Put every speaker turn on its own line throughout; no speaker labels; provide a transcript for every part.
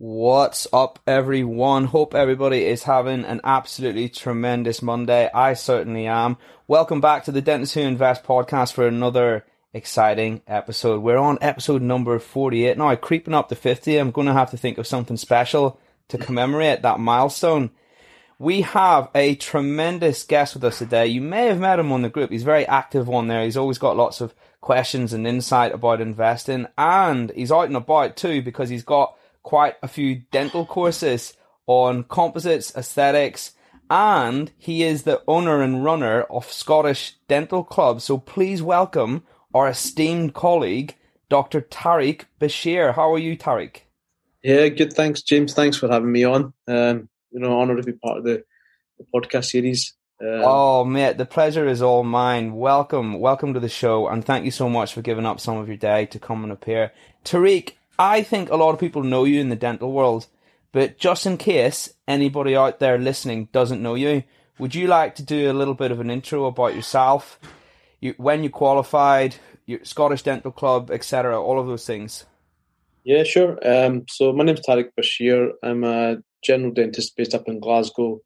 What's up, everyone? Hope everybody is having an absolutely tremendous Monday. I certainly am. Welcome back to the Dentists Who Invest podcast for another exciting episode. We're on episode number 48 now, creeping up to 50. I'm going to have to think of something special to commemorate that milestone. We have a tremendous guest with us today. You may have met him on the group. He's very active on there. He's always got lots of questions and insight about investing, and he's out and about too because he's got quite a few dental courses on composites, aesthetics, and he is the owner and runner of Scottish Dental Club. So please welcome our esteemed colleague, Dr. Tariq Bashir. How are you, Tariq?
Yeah, good. Thanks, James. Thanks for having me on. Um, you know, honoured to be part of the, the podcast series.
Um, oh, mate, the pleasure is all mine. Welcome, welcome to the show, and thank you so much for giving up some of your day to come and appear. Tariq, I think a lot of people know you in the dental world, but just in case anybody out there listening doesn't know you, would you like to do a little bit of an intro about yourself, you, when you qualified, your Scottish Dental Club, etc., all of those things?
Yeah, sure. Um, so my name is Tariq Bashir. I'm a general dentist based up in Glasgow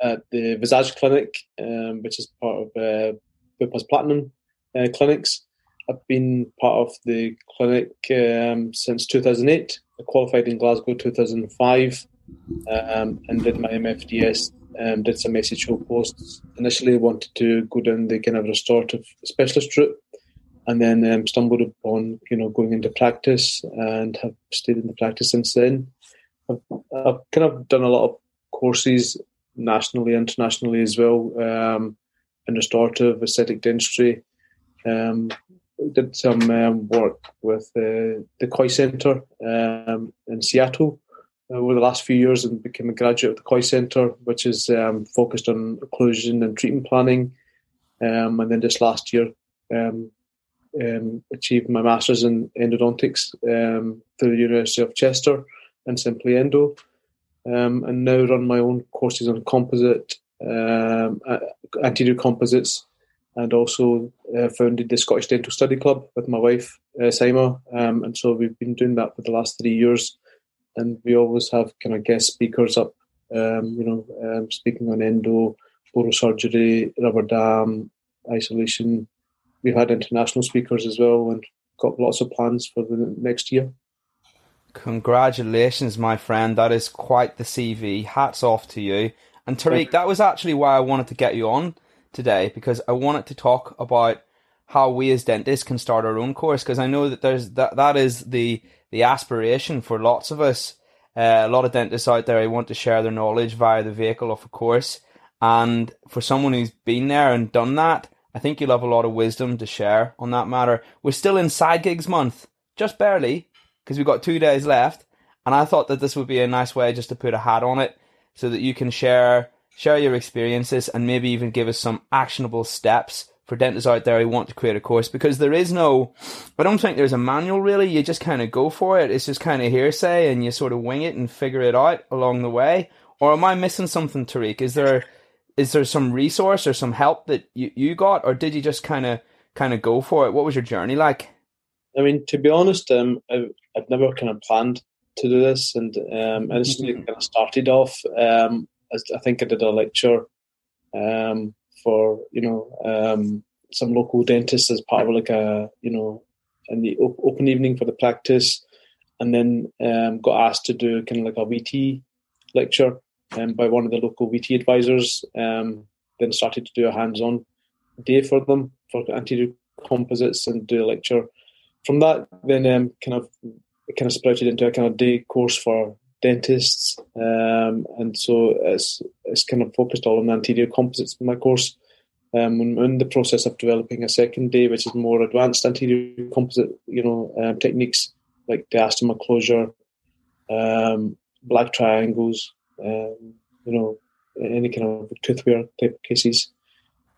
at the Visage Clinic, um, which is part of uh, Bupa's Platinum uh, Clinics. I've been part of the clinic um, since 2008. I qualified in Glasgow 2005 um, and did my MFDS. Um, did some SHO posts. Initially, wanted to go down the kind of restorative specialist route, and then um, stumbled upon you know going into practice and have stayed in the practice since then. I've, I've kind of done a lot of courses nationally, internationally as well um, in restorative aesthetic dentistry. Um, did some um, work with uh, the Kois Centre um, in Seattle over the last few years and became a graduate of the Kois Centre, which is um, focused on occlusion and treatment planning. Um, and then this last year, um, um, achieved my master's in endodontics through the University of Chester and Simply Endo. and now run my own courses on composite, anterior composites, and also uh, founded the Scottish Dental Study Club with my wife, uh, Sima. Um, and so we've been doing that for the last three years. And we always have kind of guest speakers up, um, you know, um, speaking on endo, oral surgery, rubber dam, isolation. We've had international speakers as well and got lots of plans for the next year.
Congratulations, my friend. That is quite the CV. Hats off to you. And Tariq, that was actually why I wanted to get you on today because I wanted to talk about how we as dentists can start our own course because I know that there's that that is the the aspiration for lots of us. Uh, a lot of dentists out there want to share their knowledge via the vehicle of a course, and for someone who's been there and done that, I think you'll have a lot of wisdom to share on that matter. We're still in side gigs month, just barely, because we've got two days left, and I thought that this would be a nice way just to put a hat on it so that you can share share your experiences, and maybe even give us some actionable steps for dentists out there who want to create a course because there is no, I don't think there's a manual really. You just kind of go for it. It's just kind of hearsay and you sort of wing it and figure it out along the way. Or am I missing something, Tariq? Is there, is there some resource or some help that you, you got, or did you just kind of, kind of go for it? What was your journey like?
I mean, to be honest, um, I, I've never kind of planned to do this, and um, I just mm-hmm. kind of started off um, I think I did a lecture um, for you know um, some local dentists as part of like a you know in the op- open evening for the practice, and then um, got asked to do kind of like a VT lecture um, by one of the local VT advisors. Um, then started to do a hands-on day for them for anterior composites and do a lecture. From that, then um, kind of it kind of sprouted into a kind of day course for dentists, um, and so it's it's kind of focused all on anterior composites in my course. Um, I'm in the process of developing a second day, which is more advanced anterior composite, you know, um, techniques like diastema closure, um, black triangles, um, you know, any kind of tooth wear type cases.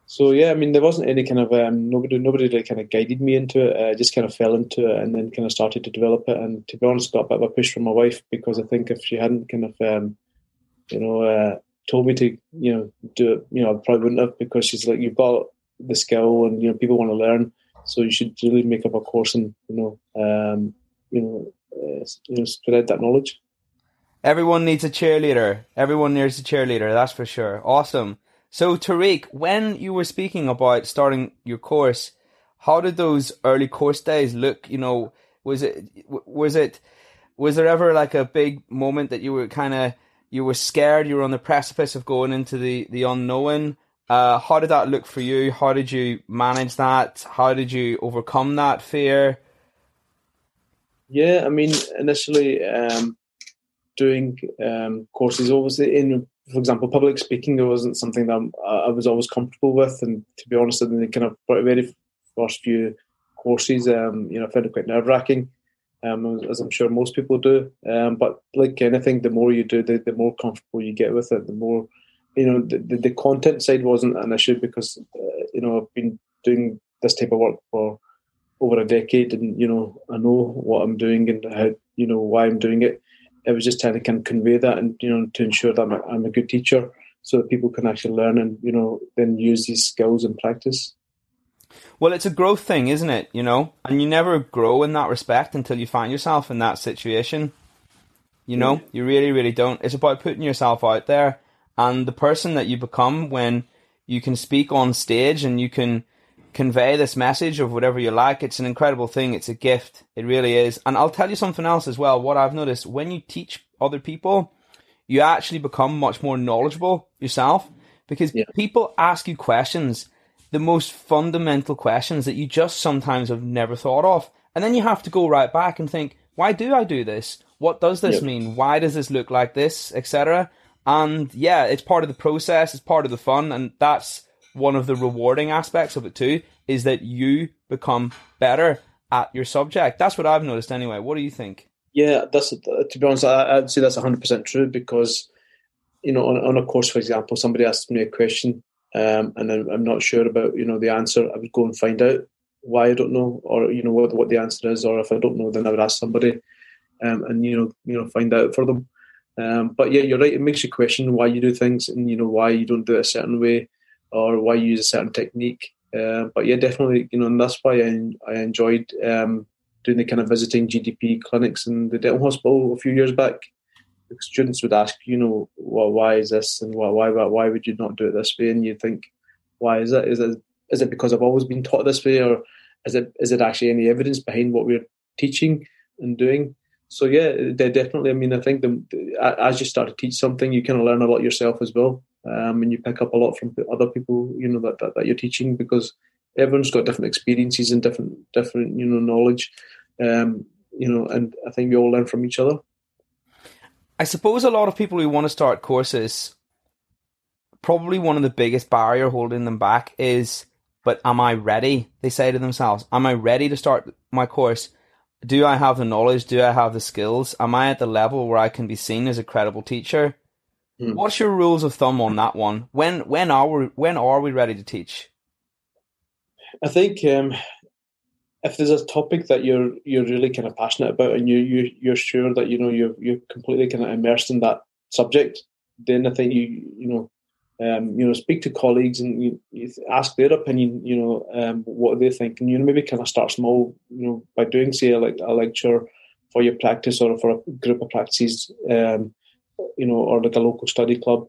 So yeah, I mean, there wasn't any kind of um, nobody nobody really kind of guided me into it. I just kind of fell into it and then kind of started to develop it. And to be honest, got a bit of a push from my wife because I think if she hadn't kind of um, you know uh, told me to you know do it, you know, I probably wouldn't have because she's like, you've got the skill and you know people want to learn, so you should really make up a course and you know um, you know uh, you know spread that knowledge.
Everyone needs a cheerleader. Everyone needs a cheerleader. That's for sure. Awesome. So, Tariq, when you were speaking about starting your course, how did those early course days look? You know, was it was it was there ever like a big moment that you were kind of you were scared, you were on the precipice of going into the the unknown? Uh, how did that look for you? How did you manage that? How did you overcome that fear?
Yeah, I mean, initially um, doing um, courses, obviously in for example, public speaking wasn't something that i was always comfortable with, and to be honest, in the kind of very first few courses, um, you know, I found it quite nerve wracking, um, as I'm sure most people do. Um, but like anything, the more you do, the, the more comfortable you get with it, the more, you know, the, the, the content side wasn't an issue because, uh, you know, I've been doing this type of work for over a decade, and you know, I know what I'm doing and how, you know, why I'm doing it it was just trying to kind of convey that and you know to ensure that I'm a, I'm a good teacher so that people can actually learn and you know then use these skills and practice.
Well it's a growth thing isn't it? You know and you never grow in that respect until you find yourself in that situation. You know you really really don't. It's about putting yourself out there and the person that you become when you can speak on stage and you can convey this message of whatever you like. It's an incredible thing. It's a gift. It really is. And I'll tell you something else as well. What I've noticed when you teach other people, you actually become much more knowledgeable yourself because yeah. people ask you questions, the most fundamental questions that you just sometimes have never thought of. And then you have to go right back and think, why do I do this? What does this yeah. mean? Why does this look like this, etc. And yeah, it's part of the process, it's part of the fun, and that's one of the rewarding aspects of it too is that you become better at your subject. That's what I've noticed anyway. What do you think?
Yeah, that's to be honest, I, would say that's hundred percent true because you know on, on a course, for example, somebody asks me a question um, and I'm, I'm, not sure about you know the answer. I would go and find out why I don't know, or you know what what the answer is, or if I don't know, then I would ask somebody um, and you know you know find out for them. Um, but yeah, you're right. It makes you question why you do things and you know why you don't do it a certain way or why you use a certain technique. Uh, but yeah, definitely, you know, and that's why I, I enjoyed um, doing the kind of visiting GDP clinics in the dental hospital a few years back. Students would ask, you know, well, why is this, and why, why, why would you not do it this way? And you'd think, why is it? Is it is it because I've always been taught this way, or is it is it actually any evidence behind what we're teaching and doing? So yeah, definitely. I mean, I think the, as you start to teach something, you kind of learn a lot yourself as well um, and you pick up a lot from other people you know that, that, that, you're teaching because everyone's got different experiences and different different you know knowledge. Um, you know and i think we all learn from each other.
I suppose a lot of people who want to start courses probably one of the biggest barrier holding them back is but am i ready? They say to themselves am i ready to start my course? Do i have the knowledge? Do i have the skills? Am i at the level where i can be seen as a credible teacher Hmm. What's your rules of thumb on that one? When when are we when are we ready to teach?
I think um, if there's a topic that you're you're really kind of passionate about and you you you're sure that you know you're you're completely kind of immersed in that subject, then I think you you know um, you know speak to colleagues and you, you ask their opinion. You know um, what they think, and you know maybe kind of start small. You know by doing say like a lecture for your practice or for a group of practices. Um, you know, or like a local study club,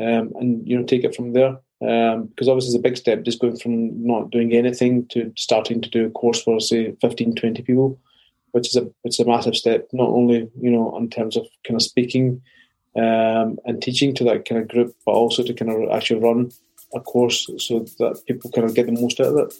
um, and you know, take it from there. Um, because obviously it's a big step just going from not doing anything to starting to do a course for say 15 20 people which is a it's a massive step not only you know in terms of kind of speaking um, and teaching to that kind of group but also to kind of actually run a course so that people kind of get the most out of it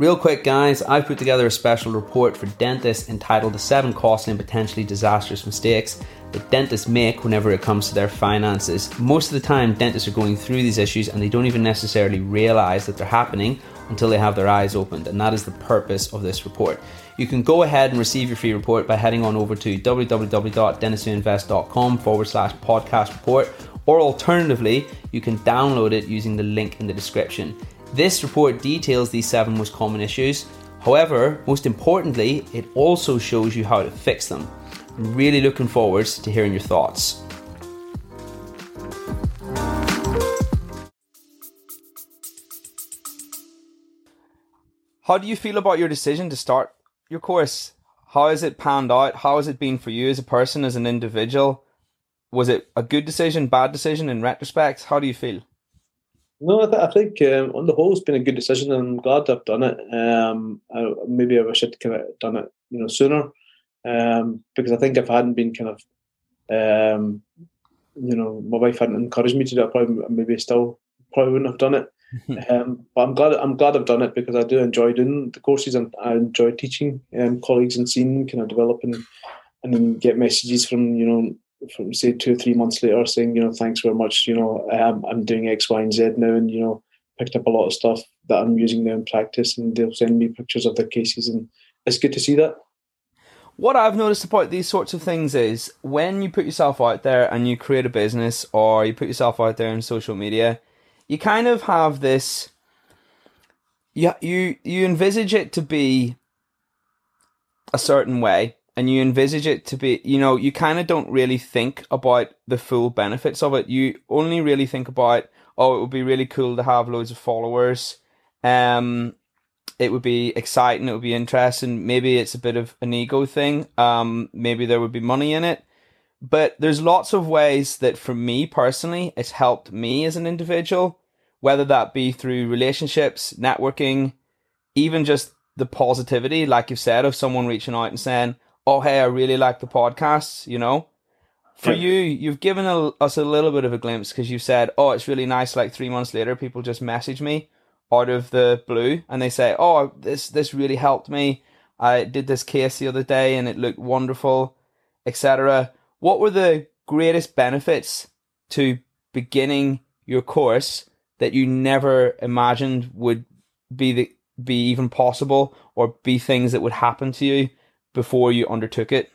Real quick, guys, I've put together a special report for dentists entitled The Seven Costly and Potentially Disastrous Mistakes that dentists make whenever it comes to their finances. Most of the time, dentists are going through these issues and they don't even necessarily realize that they're happening until they have their eyes opened, and that is the purpose of this report. You can go ahead and receive your free report by heading on over to www.dentistwhoinvest.com forward slash podcast report, or alternatively, you can download it using the link in the description. This report details these seven most common issues. However, most importantly, it also shows you how to fix them. I'm really looking forward to hearing your thoughts. How do you feel about your decision to start your course? How has it panned out? How has it been for you as a person, as an individual? Was it a good decision, bad decision in retrospect? How do you feel?
No, I, th- I think um, on the whole, it's been a good decision, and I'm glad I've done it. Um, I, maybe I wish I'd kind of done it, you know, sooner, um, because I think if I hadn't been kind of, um, you know, my wife hadn't encouraged me to do it, I probably maybe still probably wouldn't have done it. um, but I'm glad I'm glad I've done it because I do enjoy doing the courses and I enjoy teaching um, colleagues and seeing kind of develop and, and then get messages from you know from say two or three months later saying, you know, thanks very much, you know, um, I'm doing X, Y, and Z now, and you know, picked up a lot of stuff that I'm using now in practice, and they'll send me pictures of their cases, and it's good to see that.
What I've noticed about these sorts of things is when you put yourself out there and you create a business or you put yourself out there in social media, you kind of have this you you you envisage it to be a certain way and you envisage it to be, you know, you kind of don't really think about the full benefits of it. You only really think about, oh, it would be really cool to have loads of followers. Um, it would be exciting. It would be interesting. Maybe it's a bit of an ego thing. Um, maybe there would be money in it. But there's lots of ways that for me personally, it's helped me as an individual, whether that be through relationships, networking, even just the positivity, like you've said, of someone reaching out and saying, oh hey, I really like the podcasts, you know. For yeah. you, you've given a, us a little bit of a glimpse because you said, oh, it's really nice. Like three months later, people just message me out of the blue and they say, oh, this this really helped me. I did this case the other day and it looked wonderful, etc. What were the greatest benefits to beginning your course that you never imagined would be the be even possible or be things that would happen to you before you undertook it?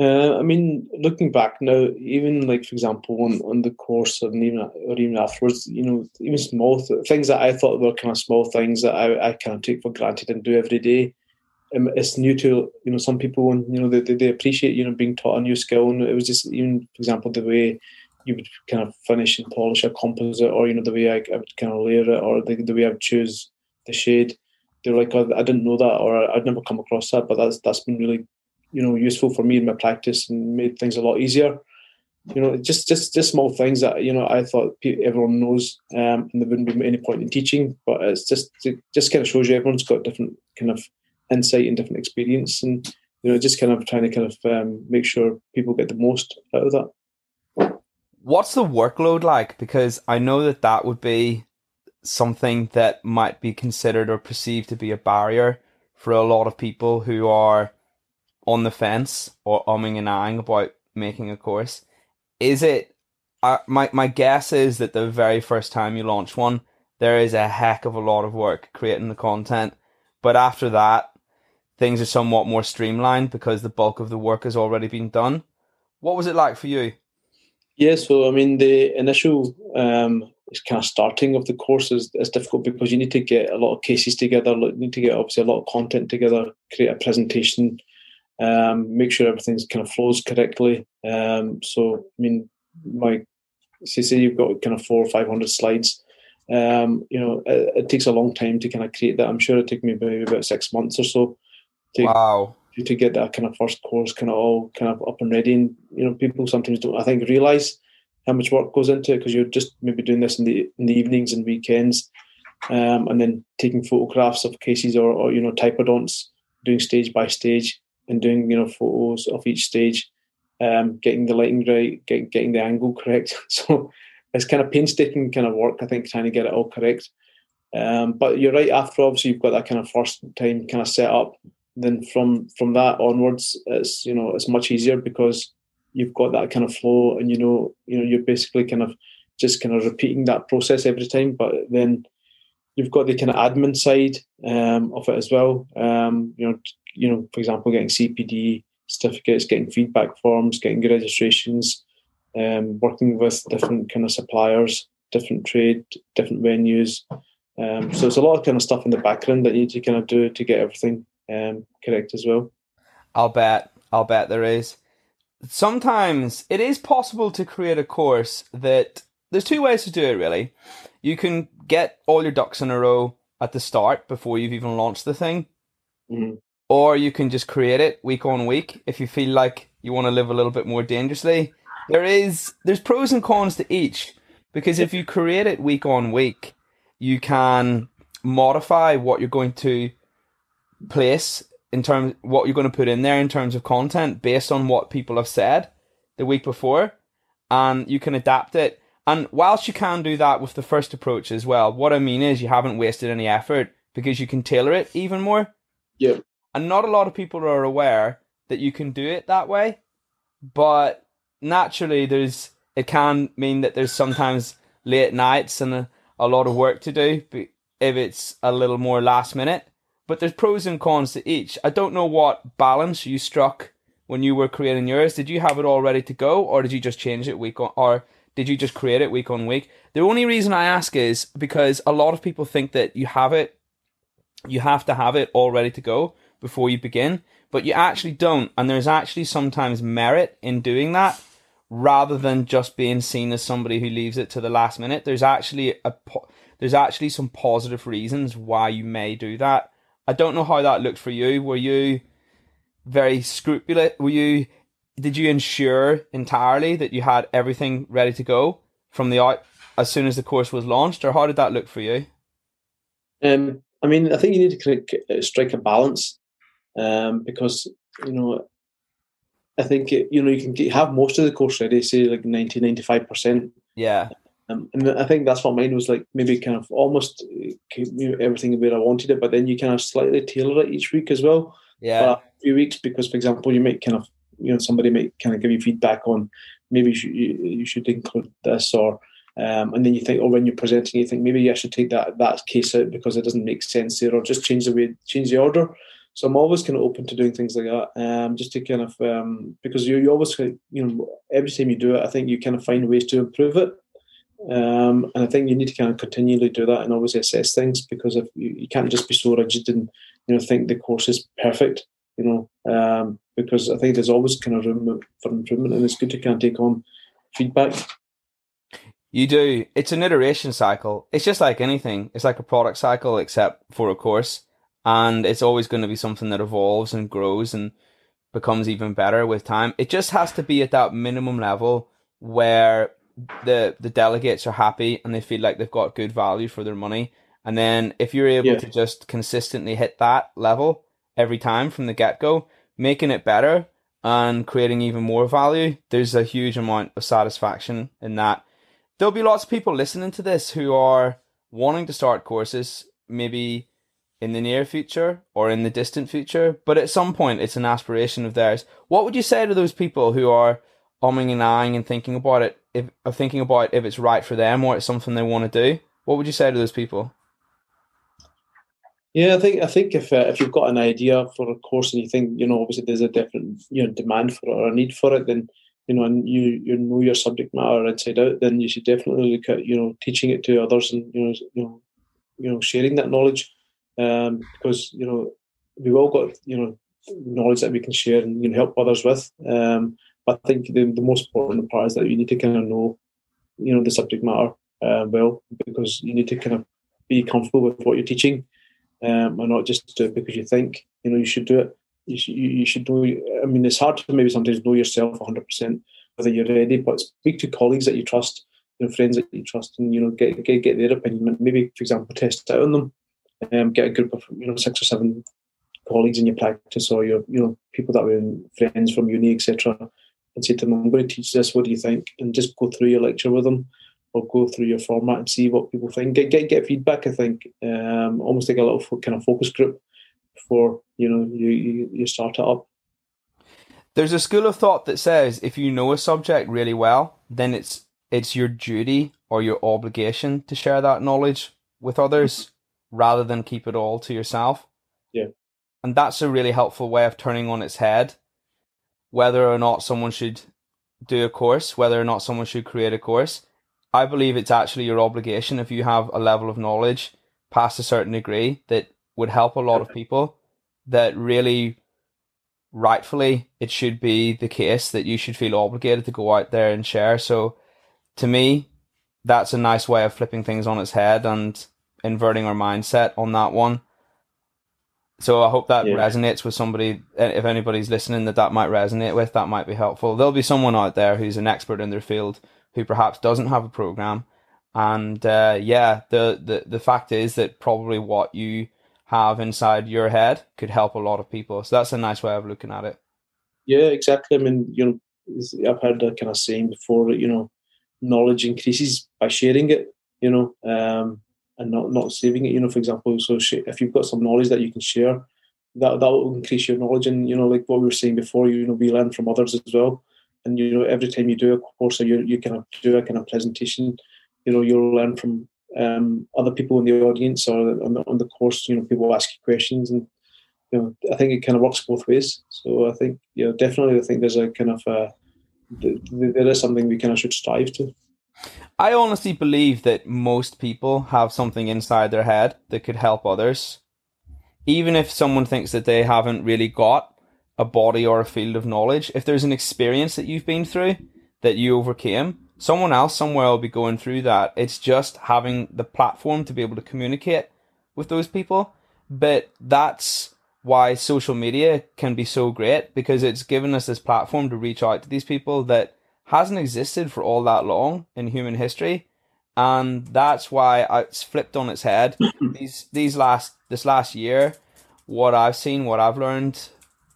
Uh, I mean, looking back now, even like for example, on, on the course and even or even afterwards, you know, even small th- things that I thought were kind of small things that I, I kind of take for granted and do every day. Um, it's new to you know some people, and you know they, they appreciate you know being taught a new skill. And it was just even for example the way you would kind of finish and polish a composite, or you know the way I, I would kind of layer it, or the, the way I would choose the shade they were like, oh, I didn't know that, or I'd never come across that. But that's that's been really, you know, useful for me in my practice and made things a lot easier. You know, just just just small things that you know I thought everyone knows, um, and there wouldn't be any point in teaching. But it's just it just kind of shows you everyone's got different kind of insight and different experience, and you know, just kind of trying to kind of um, make sure people get the most out of that.
What's the workload like? Because I know that that would be something that might be considered or perceived to be a barrier for a lot of people who are on the fence or umming and ahhing about making a course. Is it? Uh, my my guess is that the very first time you launch one, there is a heck of a lot of work creating the content, but after that, things are somewhat more streamlined because the bulk of the work has already been done. What was it like for you?
Yeah, so I mean, the initial um, kind of starting of the course is, is difficult because you need to get a lot of cases together, you need to get obviously a lot of content together, create a presentation, um, make sure everything's kind of flows correctly. Um, so, I mean, my say, say you've got kind of four or five hundred slides. Um, you know, it, it, takes a long time to kind of create that. I'm sure it took me maybe about six months or so.
To, wow.
To get that kind of first course kind of all kind of up and ready, and you know, people sometimes don't, I think, realize how much work goes into it because you're just maybe doing this in the in the evenings and weekends, um, and then taking photographs of cases or, or you know typodonts, doing stage by stage and doing you know photos of each stage, um, getting the lighting right, getting getting the angle correct. So it's kind of painstaking kind of work. I think trying to get it all correct. Um, but you're right. After obviously you've got that kind of first time kind of set up, then from from that onwards, it's you know it's much easier because you've got that kind of flow, and you know you know you're basically kind of just kind of repeating that process every time. But then you've got the kind of admin side um, of it as well. Um, you know, you know, for example, getting CPD certificates, getting feedback forms, getting registrations, um, working with different kind of suppliers, different trade, different venues. Um, so it's a lot of kind of stuff in the background that you need to kind of do to get everything um, correct as well.
I'll bet. I'll bet there is. Sometimes it is possible to create a course that there's two ways to do it really. You can get all your ducks in a row at the start before you've even launched the thing.
Mm-hmm.
Or you can just create it week on week if you feel like you want to live a little bit more dangerously. There is there's pros and cons to each because if you create it week on week, you can modify what you're going to place in terms what you're going to put in there in terms of content based on what people have said the week before and you can adapt it. And whilst you can do that with the first approach as well what i mean is you haven't wasted any effort because you can tailor it even more.
Yeah.
And not a lot of people are aware that you can do it that way but naturally there's it can mean that there's sometimes late nights and a, a lot of work to do if it's a little more last minute. But there's pros and cons to each. I don't know what balance you struck when you were creating yours. Did you have it all ready to go, or did you just change it week on, or did you just create it week on week? The only reason I ask is because a lot of people think that you have it, you have to have it all ready to go before you begin, but you actually don't. And there's actually sometimes merit in doing that rather than just being seen as somebody who leaves it to the last minute. There's actually a there's actually some positive reasons why you may do that. I don't know how that looked for you. Were you very scrupulous? Were you did you ensure entirely that you had everything ready to go from the out as soon as the course was launched, or how did that look for you?
Um, I mean, I think you need to strike a balance um, because you know I think it, you know you can get, have most of the course ready, say like 90 95 percent.
Yeah.
Um, and I think that's what mine was like. Maybe kind of almost everything where I wanted it, but then you kind of slightly tailor it each week as well.
Yeah.
a few weeks because, for example, you might kind of you know somebody might kind of give you feedback on maybe you should, you, you should include this or um, and then you think, oh, when you're presenting, you think maybe I should take that that case out because it doesn't make sense there, or just change the way, change the order. So I'm always kind of open to doing things like that, um, just to kind of um, because you, you always you know every time you do it, I think you kind of find ways to improve it, um, and I think you need to kind of continually do that and always assess things because if you, you can't just be so rigid and you know think the course is perfect, you know, um, because I think there's always kind of room for improvement, and it's good to kind of take on feedback.
You do. It's an iteration cycle. It's just like anything. It's like a product cycle, except for a course and it's always going to be something that evolves and grows and becomes even better with time. It just has to be at that minimum level where the the delegates are happy and they feel like they've got good value for their money. And then if you're able
Yeah.
to just consistently hit that level every time from the get go, making it better and creating even more value, there's a huge amount of satisfaction in that. There'll be lots of people listening to this who are wanting to start courses, maybe in the near future or in the distant future, but at some point it's an aspiration of theirs. What would you say to those people who are umming and ahhing and thinking about it, if thinking about if it's right for them or it's something they want to do? What would you say to those people?
Yeah, I think I think if uh, if you've got an idea for a course and you think you know obviously there's a different you know demand for it or a need for it, then you know and you you know your subject matter inside out, then you should definitely look at you know teaching it to others and you know you know you know sharing that knowledge um, because you know we've all got you know knowledge that we can share and you know, help others with. Um, I think the, the most important part is that you need to kind of know you know the subject matter uh, well because you need to kind of be comfortable with what you're teaching um, and not just do it because you think you know you should do it. You should, you, should know. I mean, it's hard to maybe sometimes know yourself 100 percent whether you're ready, but speak to colleagues that you trust, you know, friends that you trust, and you know, get get, get their opinion. Maybe, for example, test out on them. Um, get a group of you know six or seven colleagues in your practice or your you know people that were friends from uni, etc. And say to them, "I'm going to teach this. What do you think?" And just go through your lecture with them. or go through your format and see what people think. Get get get feedback. I think um, almost like a little kind of focus group before you know you, you you start it up.
There's a school of thought that says if you know a subject really well, then it's it's your duty or your obligation to share that knowledge with others rather than keep it all to yourself.
Yeah.
And that's a really helpful way of turning on its head whether or not someone should do a course, whether or not someone should create a course. I believe it's actually your obligation if you have a level of knowledge past a certain degree that would help a lot of people that really rightfully it should be the case that you should feel obligated to go out there and share. So to me, that's a nice way of flipping things on its head and inverting our mindset on that one. So I hope that yeah. resonates with somebody. If anybody's listening, that that might resonate with, that might be helpful. There'll be someone out there who's an expert in their field who perhaps doesn't have a program, and uh, yeah, the, the the fact is that probably what you have inside your head could help a lot of people. So that's a nice way of looking at it.
Yeah, exactly. I mean, you know, I've heard that kind of saying before that you know, knowledge increases by sharing it. You know, um, and not not saving it. You know, for example, so if you've got some knowledge that you can share, that that will increase your knowledge. And you know, like what we were saying before, you know, we learn from others as well. And you know, every time you do a course or you you kind of do a kind of presentation, you know, you'll learn from um, other people in the audience or on the, on the course. You know, people ask you questions, and you know, I think it kind of works both ways. So I think, you know, definitely, I think there's a kind of a there is something we kind of should strive to.
I honestly believe that most people have something inside their head that could help others. Even if someone thinks that they haven't really got a body or a field of knowledge, if there's an experience that you've been through that you overcame, someone else somewhere will be going through that. It's just having the platform to be able to communicate with those people. But that's why social media can be so great because it's given us this platform to reach out to these people that hasn't existed for all that long in human history, and that's why it's flipped on its head. these these last this last year, what I've seen, what I've learned,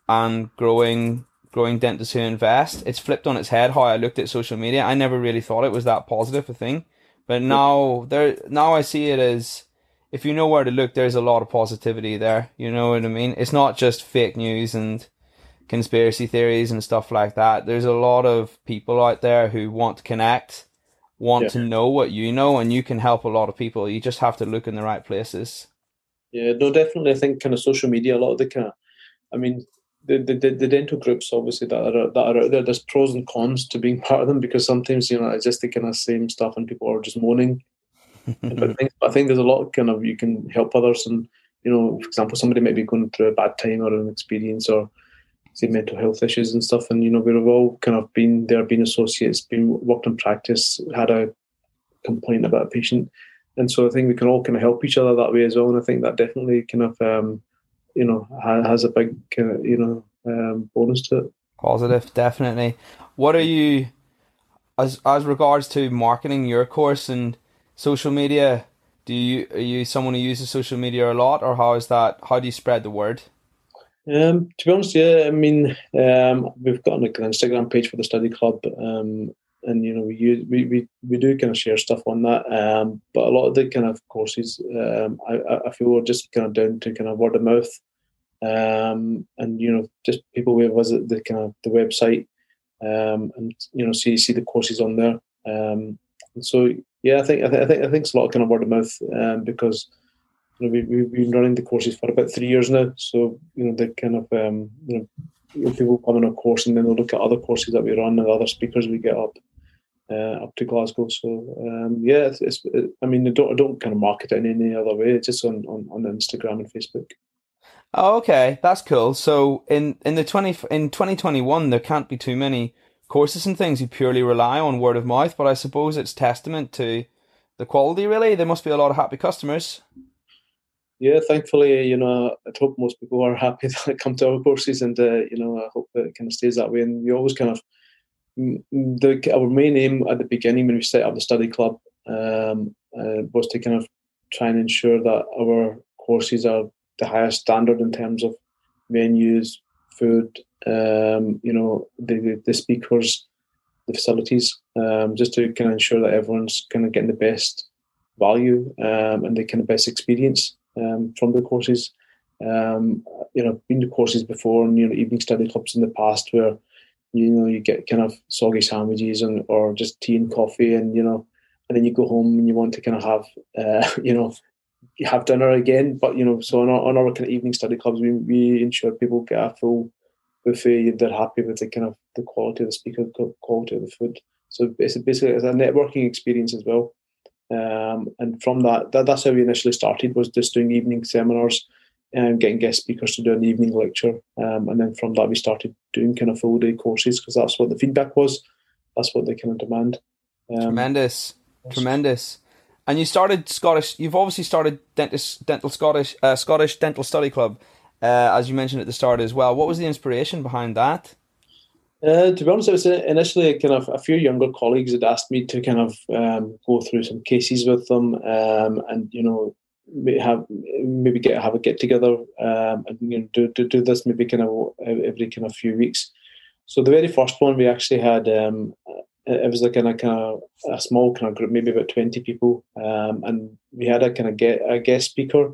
and growing growing dentists who invest, it's flipped on its head how I looked at social media. I never really thought it was that positive a thing, but now there now I see it as if you know where to look, there's a lot of positivity there. You know what I mean? It's not just fake news and conspiracy theories and stuff like that. There's a lot of people out there who want to connect, want yeah. to know what you know, and you can help a lot of people. You just have to look in the right places.
Yeah, no, definitely. I think kind of social media, a lot of the kind of, I mean, the, the, the dental groups obviously that are that are out there. There's pros and cons to being part of them because sometimes you know it's just the kind of same stuff and people are just moaning. but I think, I think there's a lot of kind of you can help others and you know, for example, somebody might be going through a bad time or an experience or say mental health issues and stuff. And you know, we've all kind of been there, been associates, been worked in practice, had a complaint about a patient, and so I think we can all kind of help each other that way as well. And I think that definitely kind of um, you know has a big uh, you know um, bonus to it.
Positive, definitely. What are you as as regards to marketing your course and social media? Do you are you someone who uses social media a lot, or how is that? How do you spread the word?
Um, to be honest, yeah, I mean, um, we've got like an Instagram page for the study club, um, and you know, we use we, we we do kind of share stuff on that. Um, but a lot of the kind of courses, um, I I feel we're just kind of down to kind of word of mouth, um, and you know, just people will visit the kind of the website, and you know, see see the courses on there. So yeah, I think I, th- I think I think it's a lot of kind of word of mouth, because you know, we, we've been running the courses for about three years now. So, you know, the kind of, um, you know, people come on a course and then they'll look at other courses that we run and other speakers we get up uh, up to Glasgow. So, um, yeah, it's, it's it, I mean, I don't, I don't kind of market it in any other way. It's just on, on, on Instagram and Facebook.
Oh, okay, that's cool. So in, in the twenty in twenty twenty one, there can't be too many courses and things. You purely rely on word of mouth, but I suppose it's testament to the quality. Really, there must be a lot of happy customers
yeah, thankfully, you know, I hope most people are happy that I come to our courses, and uh, you know, I hope it kind of stays that way. And we always kind of the our main aim at the beginning when we set up the study club um, uh, was to kind of try and ensure that our courses are the highest standard in terms of menus, food, um, you know, the the speakers, the facilities, um, just to kind of ensure that everyone's kind of getting the best value um, and the kind of best experience um, from the courses. Um, you know, been to courses before and you know evening study clubs in the past where you know you get kind of soggy sandwiches and or just tea and coffee and you know and then you go home and you want to kind of have uh, you know you have dinner again. But you know, so on our, on our kind of evening study clubs, we we ensure people get a full buffet. They're happy with the kind of the quality of the speaker, quality of the food. So it's basically it's a networking experience as well. Um, and from that, that, that's how we initially started was just doing evening seminars and getting guest speakers to do an evening lecture. Um, and then from that, we started doing kind of full day courses because that's what the feedback was. That's what they kind of demand.
Um, tremendous, tremendous. And you started Scottish. You've obviously started dentist, dental Scottish, uh, Scottish Dental Study Club, uh, as you mentioned at the start as well. What was the inspiration behind that?
Uh, to be honest, it was initially kind of a few younger colleagues had asked me to kind of um, go through some cases with them, um, and you know, have maybe get have a get together um, and you know do, do do this maybe kind of every kind of few weeks. So the very first one we actually had um, it was like in a kind of a small kind of group, maybe about twenty people, um, and we had a kind of get a guest speaker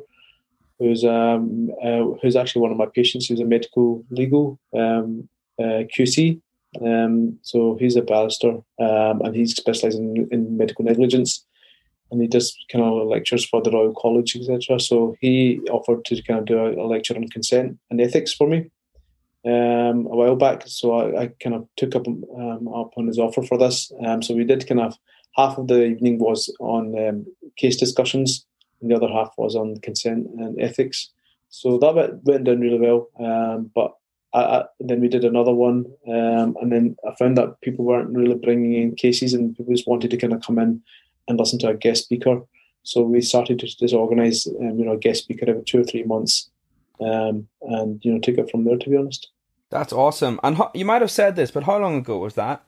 who's um, uh, who's actually one of my patients. Was a medical legal um, uh, QC, um, so he's a barrister, um, and he's specialising in, in, medical negligence, and he does kind of lectures for the Royal College, etc. So he offered to kind of do a, a lecture on consent and ethics for me um, a while back. So I, I kind of took up um, up on his offer for this. Um, so we did kind of half of the evening was on um, case discussions, and the other half was on consent and ethics. So that went, went down really well. Um, but I, then we did another one, um, and then I found that people weren't really bringing in cases, and people just wanted to kind of come in and listen to a guest speaker. So we started to just organise, um, you know, a guest speaker every two or three months, um, and you know take it from there. To be honest,
that's awesome. And you might have said this, but how long ago was that?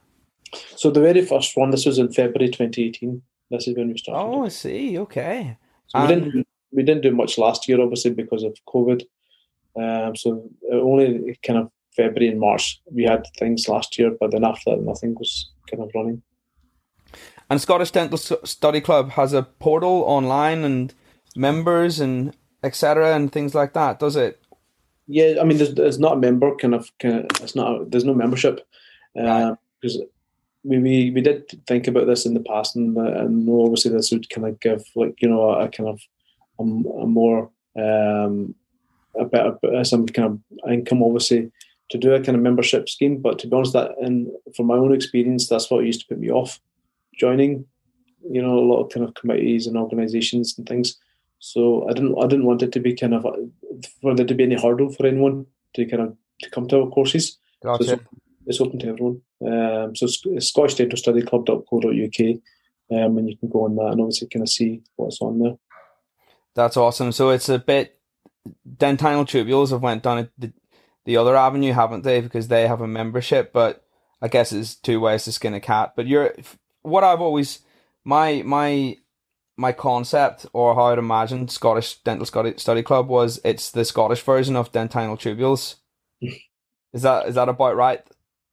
So the very first one, this was in February 2018. This is when we started.
Oh, I see. Okay.
So we didn't we didn't do much last year, obviously because of COVID. Um, so only kind of February and March we had things last year, but then after that, nothing was kind of running.
And Scottish Dental Study Club has a portal online and members and etc. and things like that, does it?
Yeah, I mean, there's, there's not a member kind of, kind of it's not a, there's no membership because uh, we, we we did think about this in the past, and uh, and obviously this would kind of give like you know a, a kind of a, a more um, a better some kind of income obviously to do a kind of membership scheme. But to be honest, that and from my own experience, that's what used to put me off joining. You know, a lot of kind of committees and organisations and things. So I didn't I didn't want it to be kind of for there to be any hurdle for anyone to kind of to come to our courses.
Gotcha.
So it's, it's, open to everyone. Um, so Scottish Dental Study Club.co.uk, um, and you can go on that and obviously kind of see what's on there.
That's awesome. So it's a bit dentinal tubules have went down the, the other avenue, haven't they? Because they have a membership, but I guess it's two ways to skin a cat. But you're what I've always my my my concept or how I'd imagine Scottish Dental Scottish Study Club was it's the Scottish version of dentinal tubules. is that is that about right?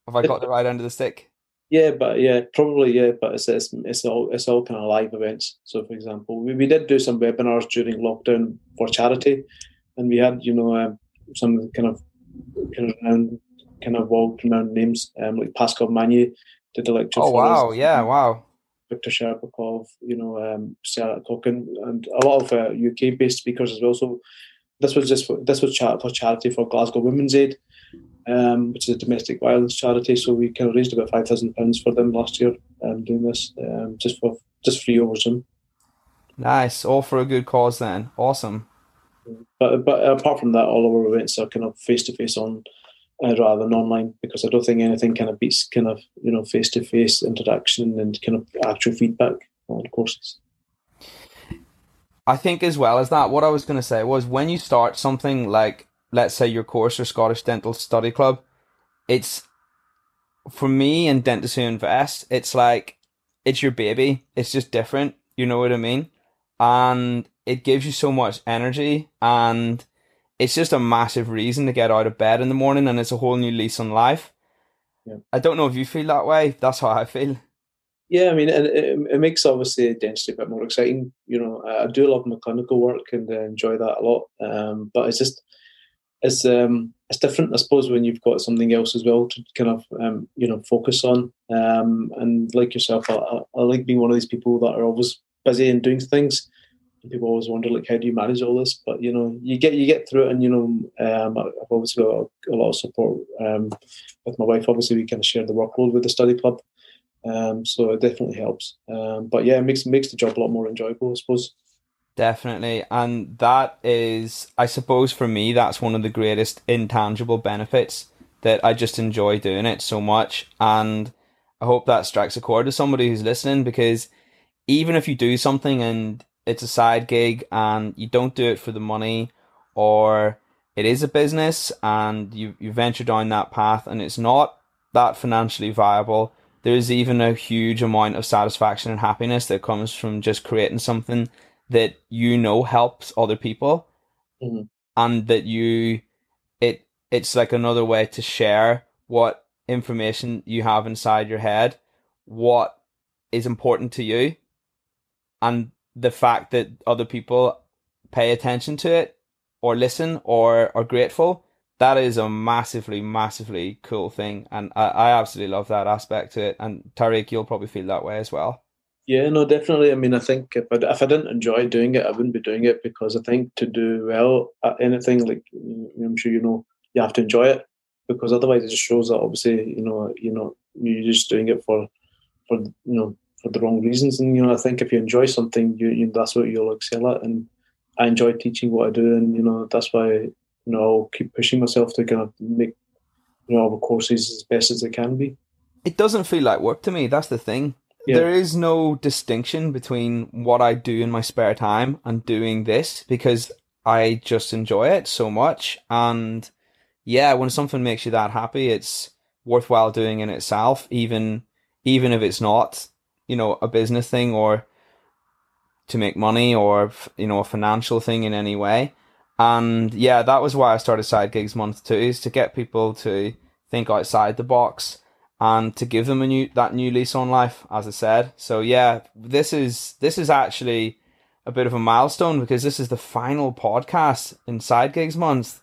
Have I got the right end of the stick?
Yeah, but yeah, probably yeah, but it's it's, it's all it's all kind of live events. So, for example, we, we did do some webinars during lockdown for charity, and we had you know um, some kind of kind of renowned, kind of world renowned names um, like Pascal Magne did a lecture.
Oh wow! Us. Yeah, wow.
Victor Sherbakov, you know, um, Sarah Cocken, and a lot of uh, UK-based speakers as well. So this was just for, this was char- for charity for Glasgow Women's Aid, um, which is a domestic violence charity. So we kind of raised about five thousand pounds for them last year, um, doing this um, just for just free over Zoom.
Nice, all for a good cause. Then awesome.
But but apart from that, all of our events are kind of face to face on uh, rather than online because I don't think anything kind of beats kind of you know face to face interaction and kind of actual feedback on courses.
I think as well as that, what I was going to say was when you start something like let's say your course or Scottish Dental Study Club, it's for me and Dentists Who Invest, it's like it's your baby. It's just different. You know what I mean? And it gives you so much energy and it's just a massive reason to get out of bed in the morning and it's a whole new lease on life.
yeah.
I don't know if you feel that way. That's how I feel.
Yeah, I mean, it, it, it makes obviously dentistry a bit more exciting. You know, I, I do love my clinical work and uh, enjoy that a lot. Um, but it's just it's um it's different, I suppose, when you've got something else as well to kind of um you know focus on. Um, and like yourself, I, I, I like being one of these people that are always busy and doing things. People always wonder like how do you manage all this? But you know you get you get through it and you know um, I've obviously got a, a lot of support um, with my wife. Obviously we kind of share the workload with the study club. Um, so it definitely helps. Um, but yeah, it makes makes the job a lot more enjoyable, I suppose.
Definitely, and that is, I suppose, for me, that's one of the greatest intangible benefits that I just enjoy doing it so much, and I hope that strikes a chord with somebody who's listening because even if you do something and it's a side gig and you don't do it for the money or it is a business and you, you venture down that path and it's not that financially viable there's even a huge amount of satisfaction and happiness that comes from just creating something that you know helps other people
mm-hmm.
and that you it it's like another way to share what information you have inside your head what is important to you and the fact that other people pay attention to it or listen or are grateful that is a massively, massively cool thing, and I, I absolutely love that aspect to it. And Tariq, you'll probably feel that way as well.
Yeah, no, definitely. I mean, I think if I, if I didn't enjoy doing it, I wouldn't be doing it because I think to do well at anything, like I'm sure you know, you have to enjoy it because otherwise it just shows that obviously you know you know you're just doing it for for you know for the wrong reasons. And you know, I think if you enjoy something, you, you that's what you'll excel at. And I enjoy teaching what I do, and you know that's why you know, I'll keep pushing myself to kind of make, you know, all the courses as best as they can be.
It doesn't feel like work to me. That's the thing. Yeah. There is no distinction between what I do in my spare time and doing this because I just enjoy it so much. And yeah, when something makes you that happy, it's worthwhile doing in itself, even even if it's not, you know, a business thing or to make money or you know a financial thing in any way. And yeah, that was why I started Side Gigs Month two is to get people to think outside the box and to give them a new that new lease on life, as I said. So yeah, this is this is actually a bit of a milestone because this is the final podcast in Side Gigs Month.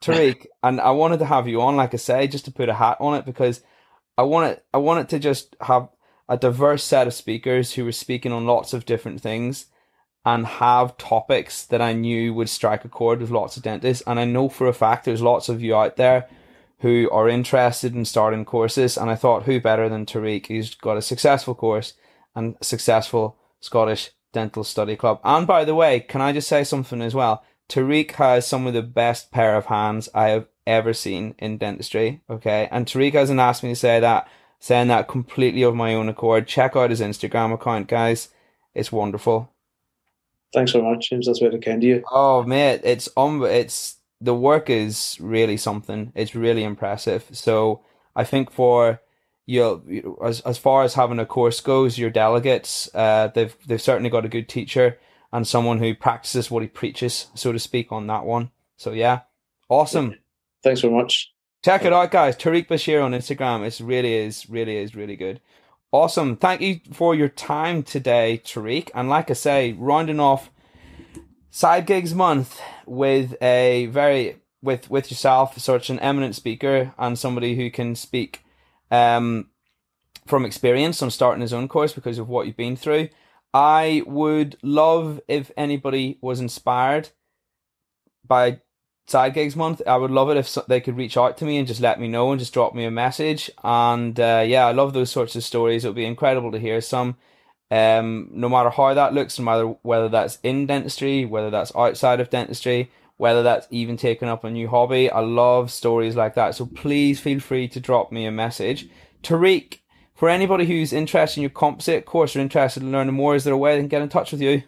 Tariq, and I wanted to have you on, like I say, just to put a hat on it because I want it I want it to just have a diverse set of speakers who were speaking on lots of different things and have topics that I knew would strike a chord with lots of dentists. And I know for a fact there's lots of you out there who are interested in starting courses. And I thought, who better than Tariq, who's got a successful course and successful Scottish Dental Study Club. And by the way, can I just say something as well? Tariq has some of the best pair of hands I have ever seen in dentistry. Okay. And Tariq hasn't asked me to say that, saying that completely of my own accord. Check out his Instagram account, guys. It's wonderful.
Thanks so much, James. That's very kind of you.
Oh, mate, it's um, it's the work is really something. It's really impressive. So I think for you, as as far as having a course goes, your delegates, uh, they've they've certainly got a good teacher and someone who practices what he preaches, so to speak, on that one. So yeah, awesome.
Thanks very much.
Check it out, guys. Tariq Bashir on Instagram. It really is, really is, really good. Awesome. Thank you for your time today, Tariq. And like I say, rounding off side gigs month with a very with with yourself, such an eminent speaker and somebody who can speak um, from experience on starting his own course because of what you've been through. I would love if anybody was inspired by side gigs month. I would love it if they could reach out to me and just let me know and just drop me a message. And uh, yeah, I love those sorts of stories. It would be incredible to hear some. Um, no matter how that looks, no matter whether that's in dentistry, whether that's outside of dentistry, whether that's even taking up a new hobby. I love stories like that. So please feel free to drop me a message. Tariq, for anybody who's interested in your composite course or interested in learning more, is there a way they can get in touch with you?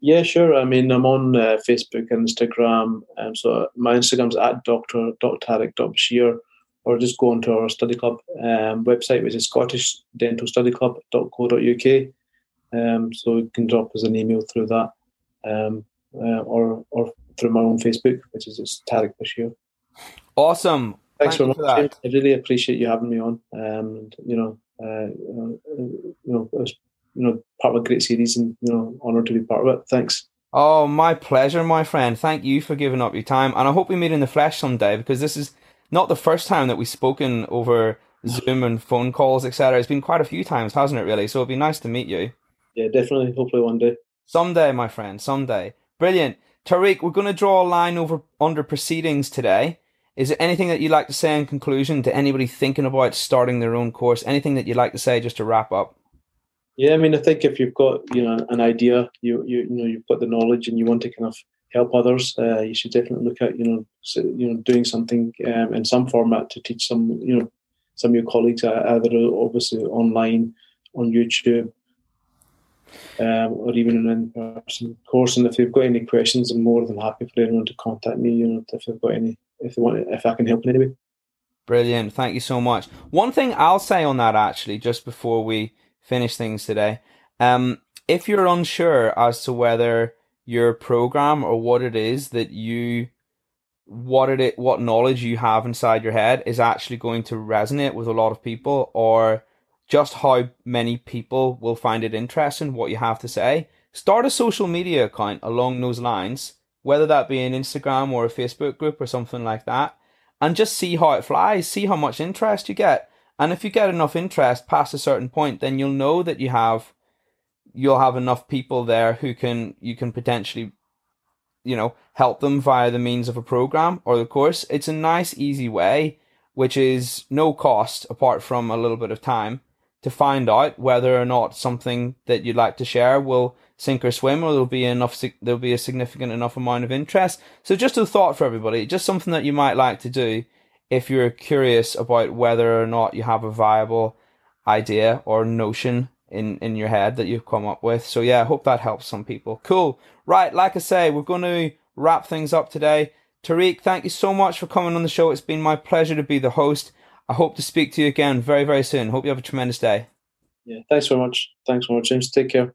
Yeah, sure. I mean, I'm on uh, Facebook and Instagram. Um, so my Instagram's at Dr. Dr. Bashir, or just go onto our study club um, website, which is scottishdentalstudyclub.co.uk. Um, so you can drop us an email through that, um, uh, or or through my own Facebook, which is just Tariq Bashir.
Awesome.
Thanks Thank very much. I really appreciate you having me on. Um, you know, uh, you know, it was, you know, part of a great series, and you know, honoured to be part of it. Thanks.
Oh, my pleasure, my friend. Thank you for giving up your time, and I hope we meet in the flesh someday because this is not the first time that we've spoken over Zoom and phone calls, etc. It's been quite a few times, hasn't it? Really, so it'd be nice to meet you.
Yeah, definitely. Hopefully, one day.
Someday, my friend. Someday. Brilliant, Tariq. We're going to draw a line over under proceedings today. Is there anything that you'd like to say in conclusion to anybody thinking about starting their own course? Anything that you'd like to say just to wrap up?
Yeah, I mean, I think if you've got you know an idea, you you you know you've got the knowledge, and you want to kind of help others, uh, you should definitely look at you know you know doing something um, in some format to teach some you know some of your colleagues uh, either obviously online on YouTube um, or even an in-person course. And if they've got any questions, I'm more than happy for anyone to contact me. You know, if they've got any if they want, if I can help in any way.
Brilliant. Thank you so much. One thing I'll say on that actually, just before we finish things today, um, if you're unsure as to whether your program or what it is that you what it what knowledge you have inside your head is actually going to resonate with a lot of people or just how many people will find it interesting what you have to say start a social media account along those lines whether that be an Instagram or a Facebook group or something like that, and just see how it flies, see how much interest you get. And if you get enough interest past a certain point, then you'll know that you have you'll have enough people there who can you can potentially you know help them via the means of a program or the course. It's a nice easy way which is no cost apart from a little bit of time to find out whether or not something that you'd like to share will sink or swim, or there'll be enough, there'll be a significant enough amount of interest. So just a thought for everybody, just something that you might like to do if you're curious about whether or not you have a viable idea or notion in, in your head that you've come up with. So yeah, I hope that helps some people. Cool. Right. Like I say, we're going to wrap things up today. Tariq, thank you so much for coming on the show. It's been my pleasure to be the host. I hope to speak to you again very, very soon. Hope you have a tremendous day.
Yeah, thanks very much. Thanks very much, James. Take care.